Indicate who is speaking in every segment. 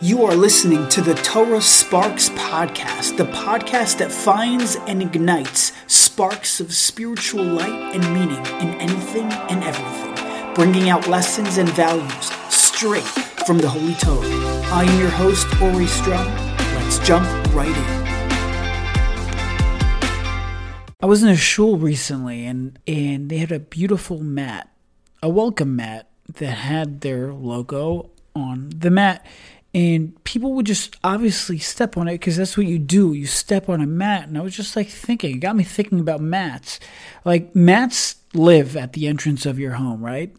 Speaker 1: You are listening to the Torah Sparks Podcast, the podcast that finds and ignites sparks of spiritual light and meaning in anything and everything, bringing out lessons and values straight from the Holy Torah. I am your host, Ori Strum. Let's jump right in. I was in a shul recently and, and they had a beautiful mat, a welcome mat that had their logo on the mat and people would just obviously step on it because that's what you do. You step on a mat, and I was just like thinking. It got me thinking about mats. Like mats live at the entrance of your home, right?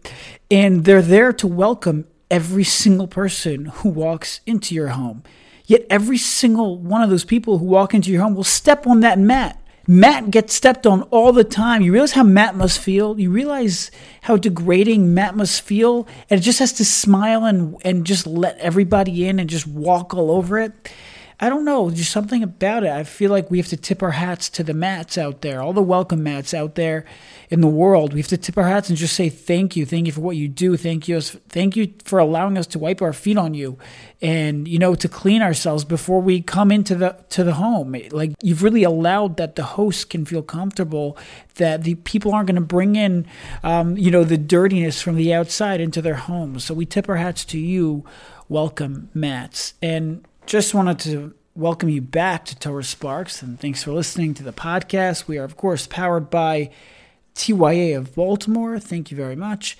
Speaker 1: And they're there to welcome every single person who walks into your home. Yet every single one of those people who walk into your home will step on that mat. Mat gets stepped on all the time. You realize how mat must feel? You realize how degrading mat must feel? And it just has to smile and, and just let everybody in and just walk all over it. I don't know, just something about it. I feel like we have to tip our hats to the mats out there, all the welcome mats out there in the world. We have to tip our hats and just say thank you, thank you for what you do, thank you, thank you for allowing us to wipe our feet on you, and you know to clean ourselves before we come into the to the home. Like you've really allowed that the host can feel comfortable, that the people aren't going to bring in, um, you know, the dirtiness from the outside into their homes. So we tip our hats to you, welcome mats, and just wanted to welcome you back to Torah Sparks, and thanks for listening to the podcast. We are, of course, powered by TYA of Baltimore. Thank you very much.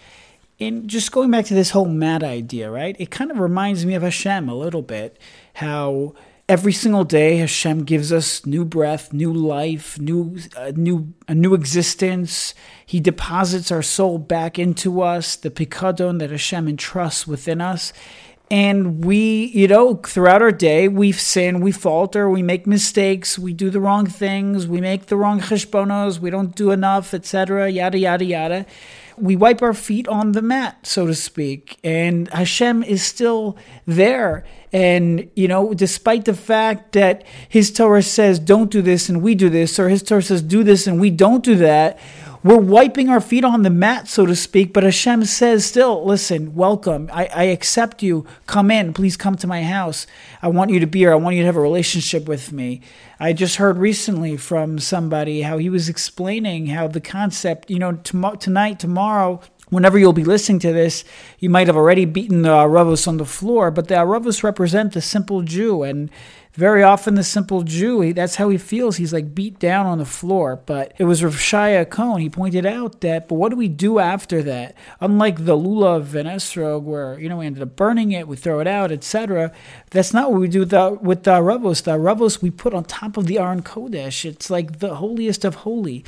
Speaker 1: And just going back to this whole mad idea, right? It kind of reminds me of Hashem a little bit. How every single day Hashem gives us new breath, new life, new, uh, new, a new existence. He deposits our soul back into us, the pikadon that Hashem entrusts within us and we you know throughout our day we sin we falter we make mistakes we do the wrong things we make the wrong cheshbonos we don't do enough etc yada yada yada. We wipe our feet on the mat so to speak. And hashem is still there. And you know despite the fact that his torah says don't do this and we do this or his torah says do this and we don't do that we're wiping our feet on the mat, so to speak. But Hashem says still, listen, welcome. I, I accept you. Come in. Please come to my house. I want you to be here. I want you to have a relationship with me. I just heard recently from somebody how he was explaining how the concept, you know, tom- tonight, tomorrow, whenever you'll be listening to this, you might have already beaten the Aravos on the floor, but the Aravos represent the simple Jew. And very often the simple Jew, he, that's how he feels. He's like beat down on the floor. But it was Rav Shaya Cohen. He pointed out that, but what do we do after that? Unlike the lulav and esrog, where you know we ended up burning it, we throw it out, etc. That's not what we do with the, with the ravos. The ravos we put on top of the Aron Kodesh. It's like the holiest of holy.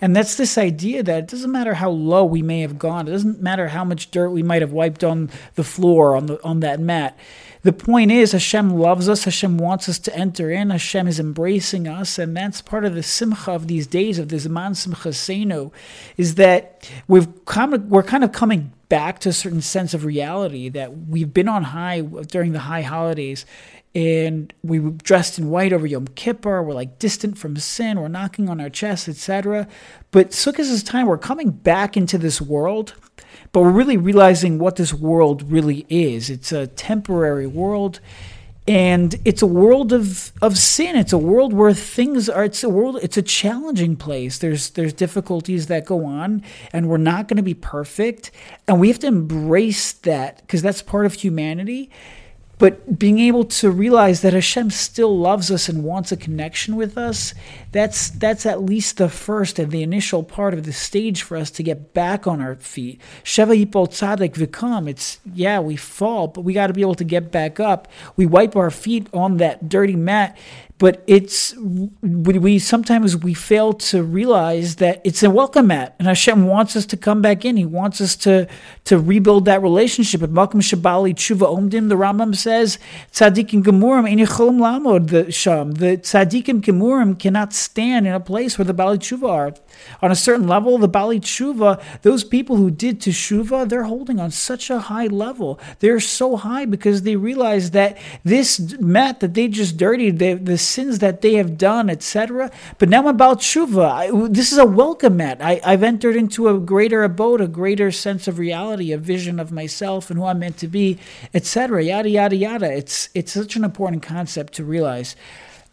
Speaker 1: And that's this idea that it doesn't matter how low we may have gone. It doesn't matter how much dirt we might have wiped on the floor on the on that mat the point is, Hashem loves us. Hashem wants us to enter in. Hashem is embracing us, and that's part of the simcha of these days of Z'man Simchaseinu, is that we've of, we're kind of coming back to a certain sense of reality that we've been on high during the high holidays and we were dressed in white over Yom Kippur. We're like distant from sin. We're knocking on our chests, etc. But Sukkot is time we're coming back into this world but we're really realizing what this world really is. It's a temporary world and it's a world of, of sin. It's a world where things are. It's a world. It's a challenging place. There's there's difficulties that go on, and we're not going to be perfect, and we have to embrace that because that's part of humanity. But being able to realize that Hashem still loves us and wants a connection with us, that's that's at least the first and the initial part of the stage for us to get back on our feet. Sheva Yipol Tzadik Vikam, it's yeah, we fall, but we got to be able to get back up. We wipe our feet on that dirty mat but it's we sometimes we fail to realize that it's a welcome mat, and Hashem wants us to come back in. He wants us to to rebuild that relationship. At makom Shabali Tshuva Omdim, the Rambam says, "Tzaddikim gemurim ein lamod the sham." The tzaddikim gemurim cannot stand in a place where the Bali Tshuva are. On a certain level, the Bali Tshuva, those people who did Teshuva, they're holding on such a high level. They're so high because they realize that this mat that they just dirtied, they, the sins that they have done, etc. But now I'm about Tshuva. I, this is a welcome mat. I, I've entered into a greater abode, a greater sense of reality, a vision of myself and who I'm meant to be, etc. Yada, yada, yada. It's it's such an important concept to realize.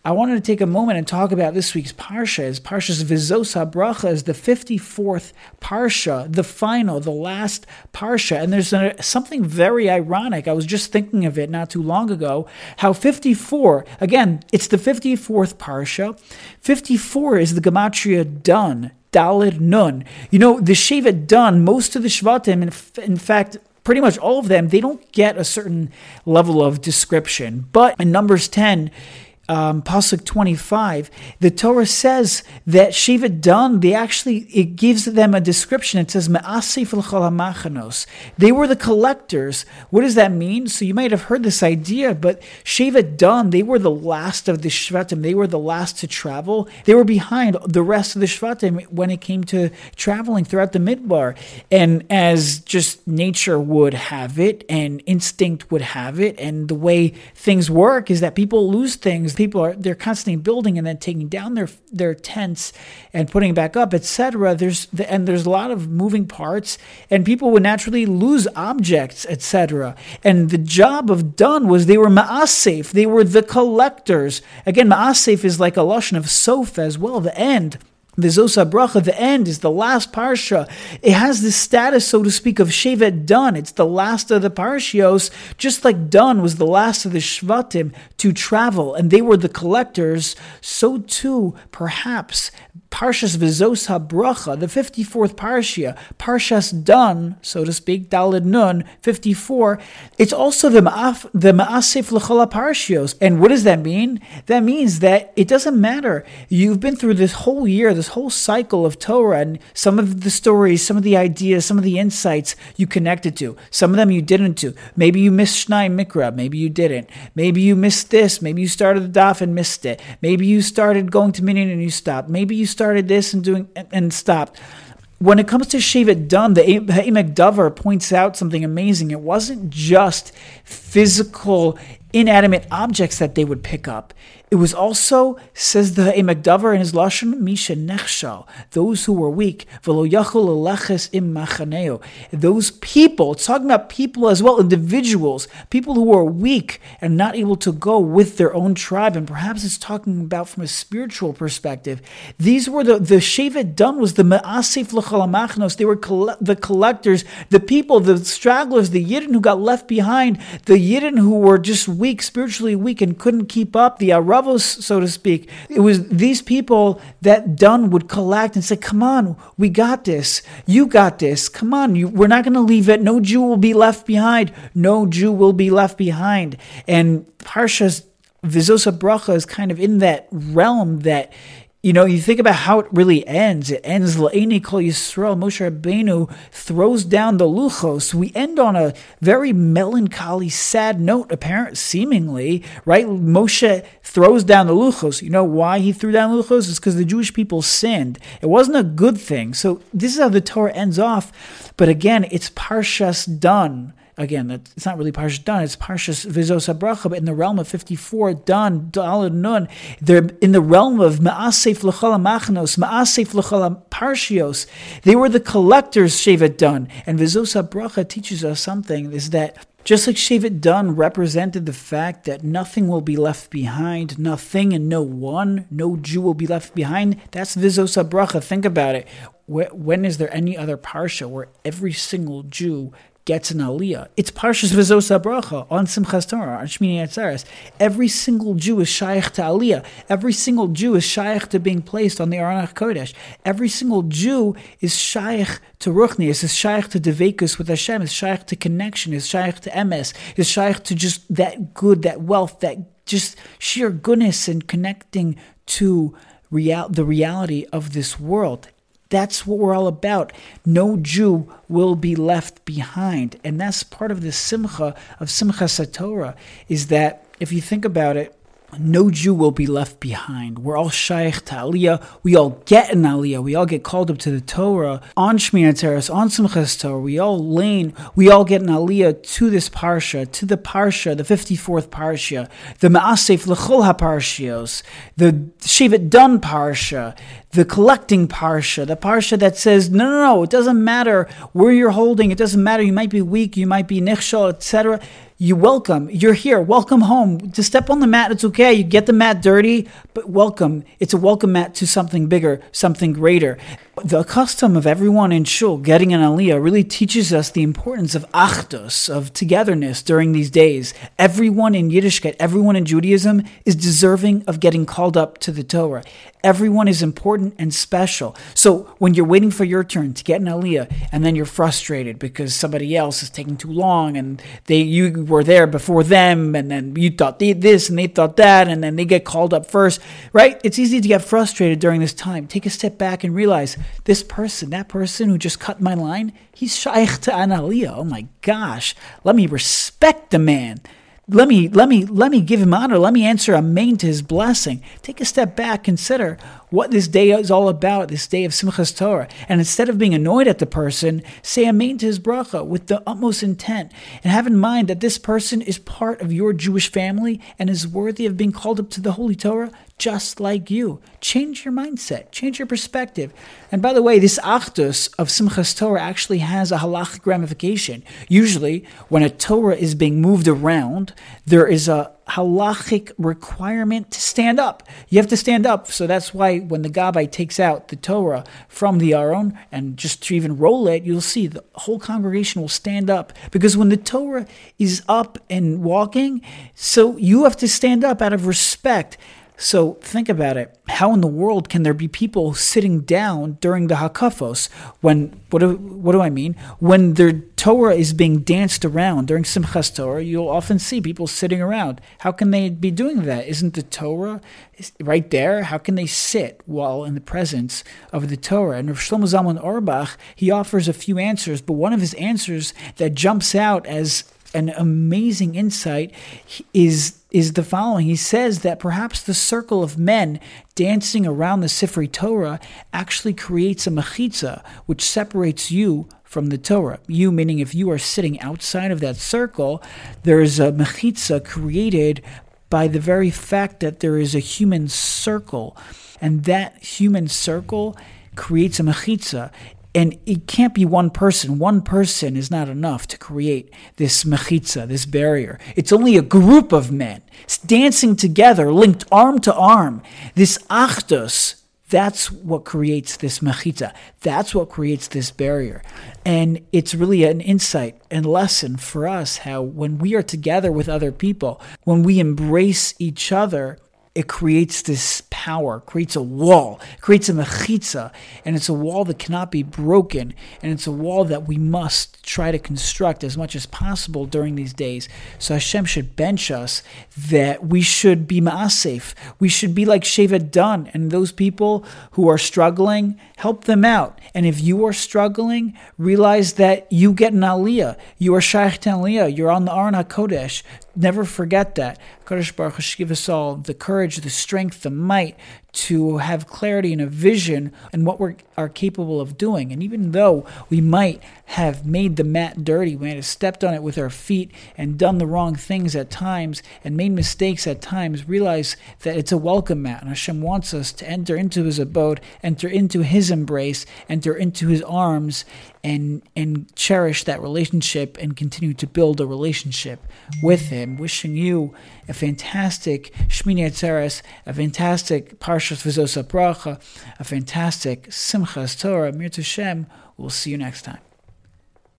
Speaker 1: I wanted to take a moment and talk about this week's Parsha. Is Parsha's Vizos HaBracha is the 54th Parsha, the final, the last Parsha. And there's a, something very ironic. I was just thinking of it not too long ago, how 54, again, it's the 54th Parsha. 54 is the Gematria Dan, Dalid Nun. You know, the Shevet Dan, most of the Shvatim, in, in fact, pretty much all of them, they don't get a certain level of description. But in Numbers 10, um, pasuk 25 the torah says that shiva dan they actually it gives them a description. It says they were the collectors. What does that mean? So you might have heard this idea but shiva dan they were the last of the shvatim. They were the last to travel. They were behind the rest of the shvatim when it came to traveling throughout the midbar. And as just nature would have it and instinct would have it and the way things work is that people lose things people are they're constantly building and then taking down their their tents and putting it back up, etc. There's and there's a lot of moving parts, and people would naturally lose objects, etc. And the job of Dan was they were ma'asef, they were the collectors. Again, ma'asef is like a lashon of sof as well, the end. Vizos HaBracha, the end, is the last parsha. It has the status, so to speak, of Shevet Dan. It's the last of the parshios, just like Dan was the last of the Shvatim to travel, and they were the collectors. So too, perhaps, Parshas Vizos HaBracha, the 54th Parshia, Parshas Dan, so to speak, Dalid Nun, 54, it's also the Ma'af, the Ma'asif L'chola Parshios. And what does that mean? That means that it doesn't matter. You've been through this whole year, this whole cycle of Torah, and some of the stories, some of the ideas, some of the insights you connected to. Some of them you didn't to. Maybe you missed Shnai Mikra, maybe you didn't. Maybe you missed this, maybe you started the Daf and missed it. Maybe you started going to Minyan and you stopped. Maybe you started started this and doing and, and stopped. When it comes to Shevet Dan, the Emek Davar points out something amazing. It wasn't just physical, inanimate objects that they would pick up. It was also, says the Emek Davar in his Lashon, Misha Nechshal, those who were weak, Velo Yachol im Machaneo. Those people, it's talking about people as well, individuals, people who were weak and not able to go with their own tribe. And perhaps it's talking about from a spiritual perspective. These were the, the Shevet Dan was the Ma'asif L'chalamachnos. They were coll- the collectors, the people, the stragglers, the Yidden who got left behind, the Yidden who were just weak, spiritually weak and couldn't keep up, the aravos, so to speak. It was these people that Dan would collect and say, Come on, we got this. You got this. Come on, you, we're not going to leave it. No Jew will be left behind. No Jew will be left behind. And Parsha's Vizosa HaBracha is kind of in that realm that you know, you think about how it really ends. It ends La'eni Kol Yisrael. Moshe Rabbeinu throws down the luchos. We end on a very melancholy, sad note, apparent, seemingly, right? Moshe throws down the luchos. You know why he threw down the luchos? It's because the Jewish people sinned. It wasn't a good thing. So this is how the Torah ends off. But again, it's Parshas Dan again, it's not really Parshas Dan, it's Parshas Vizos HaBracha, but in the realm of 54, Dan, Dalad Nun, they're in the realm of Ma'asef L'chol Machnos, Ma'asef L'chol Parshios. They were the collectors, Shevet Dan. And Vizos HaBracha teaches us something, is that just like Shevet Dan represented the fact that nothing will be left behind, nothing and no one, no Jew will be left behind, that's Vizos HaBracha. Think about it. When is there any other Parsha where every single Jew gets an aliyah. It's Parshas Vizos Bracha on Simchas Torah, on Shmini Atzeres. Every single Jew is shaykh to aliyah. Every single Jew is shaykh to being placed on the Aron Kodesh. Every single Jew is shaykh to Ruchni, is shaykh to Devekus with Hashem, is shaykh to connection, is shaykh to MS, is shaykh to just that good, that wealth, that just sheer goodness and connecting to real, the reality of this world. That's what we're all about. No Jew will be left behind. And that's part of the simcha of Simchas Torah, is that if you think about it, no Jew will be left behind. We're all shaykh to Aliyah. We all get an Aliyah. We all get called up to the Torah on Shmini Atzeres, on Simchas Torah. We all lane. We all get an Aliyah to this parsha, to the parsha, the fifty fourth parsha, the Maasef Lechol HaParshios, the Shevet Dan parsha, the collecting parsha, the parsha that says, no, no, no, it doesn't matter where you're holding. It doesn't matter. You might be weak. You might be nichshal, etc You welcome. You're here. Welcome home. To step on the mat, it's okay. You get the mat dirty, but welcome. It's a welcome mat to something bigger, something greater. The custom of everyone in shul getting an aliyah really teaches us the importance of achdus, of togetherness during these days. Everyone in Yiddishkeit, everyone in Judaism is deserving of getting called up to the Torah. Everyone is important and special. So when you're waiting for your turn to get an aliyah, and then you're frustrated because somebody else is taking too long, and they you were there before them, and then you thought they, this and they thought that, and then they get called up first, right? It's easy to get frustrated during this time. Take a step back and realize this person, that person who just cut my line, he's shaykh to an aliyah. Oh my gosh, let me respect the man let me let me let me give him honor let me answer amen to his blessing take a step back consider what this day is all about this day of simchas torah and instead of being annoyed at the person say amen to his bracha with the utmost intent and have in mind that this person is part of your jewish family and is worthy of being called up to the holy torah just like you. Change your mindset, change your perspective. And by the way, this achdus of Simchas Torah actually has a halachic ramification. Usually, when a Torah is being moved around, there is a halachic requirement to stand up. You have to stand up. So that's why when the Gabbai takes out the Torah from the Aron and just to even roll it, you'll see the whole congregation will stand up. Because when the Torah is up and walking, so you have to stand up out of respect. So think about it. How in the world can there be people sitting down during the hakafos when what do, what do I mean? When their Torah is being danced around during Simchas Torah, you'll often see people sitting around. How can they be doing that? Isn't the Torah right there? How can they sit while in the presence of the Torah? And Rav Shlomo Zalman Auerbach he offers a few answers, but one of his answers that jumps out as an amazing insight is is the following. He says that perhaps the circle of men dancing around the Sifrei Torah actually creates a mechitza, which separates you from the Torah. You, meaning if you are sitting outside of that circle, there is a mechitza created by the very fact that there is a human circle. And that human circle creates a mechitza. And it can't be one person. One person is not enough to create this mechitza, this barrier. It's only a group of men dancing together, linked arm to arm. This achdus, that's what creates this mechitza. That's what creates this barrier. And it's really an insight and lesson for us how when we are together with other people, when we embrace each other, it creates this power, creates a wall, creates a mechitza, and it's a wall that cannot be broken, and it's a wall that we must try to construct as much as possible during these days. So Hashem should bench us that we should be ma'asef. We should be like Shevet Dan, and those people who are struggling, help them out. And if you are struggling, realize that you get an aliyah. You are shaykh aliyah. You're on the Aron HaKodesh. Never forget that. Kodesh Baruch Hu give us all the courage, the strength, the might to have clarity and a vision and what we are capable of doing. And even though we might have made the mat dirty, we might have stepped on it with our feet and done the wrong things at times and made mistakes at times, realize that it's a welcome mat. And Hashem wants us to enter into his abode, enter into his embrace, enter into his arms, and and cherish that relationship and continue to build a relationship with him. Wishing you a fantastic Shmini Atzeres, a fantastic Parshas V'zos Bracha, a fantastic Simchas Torah. Mir Hashem. We'll see you next time.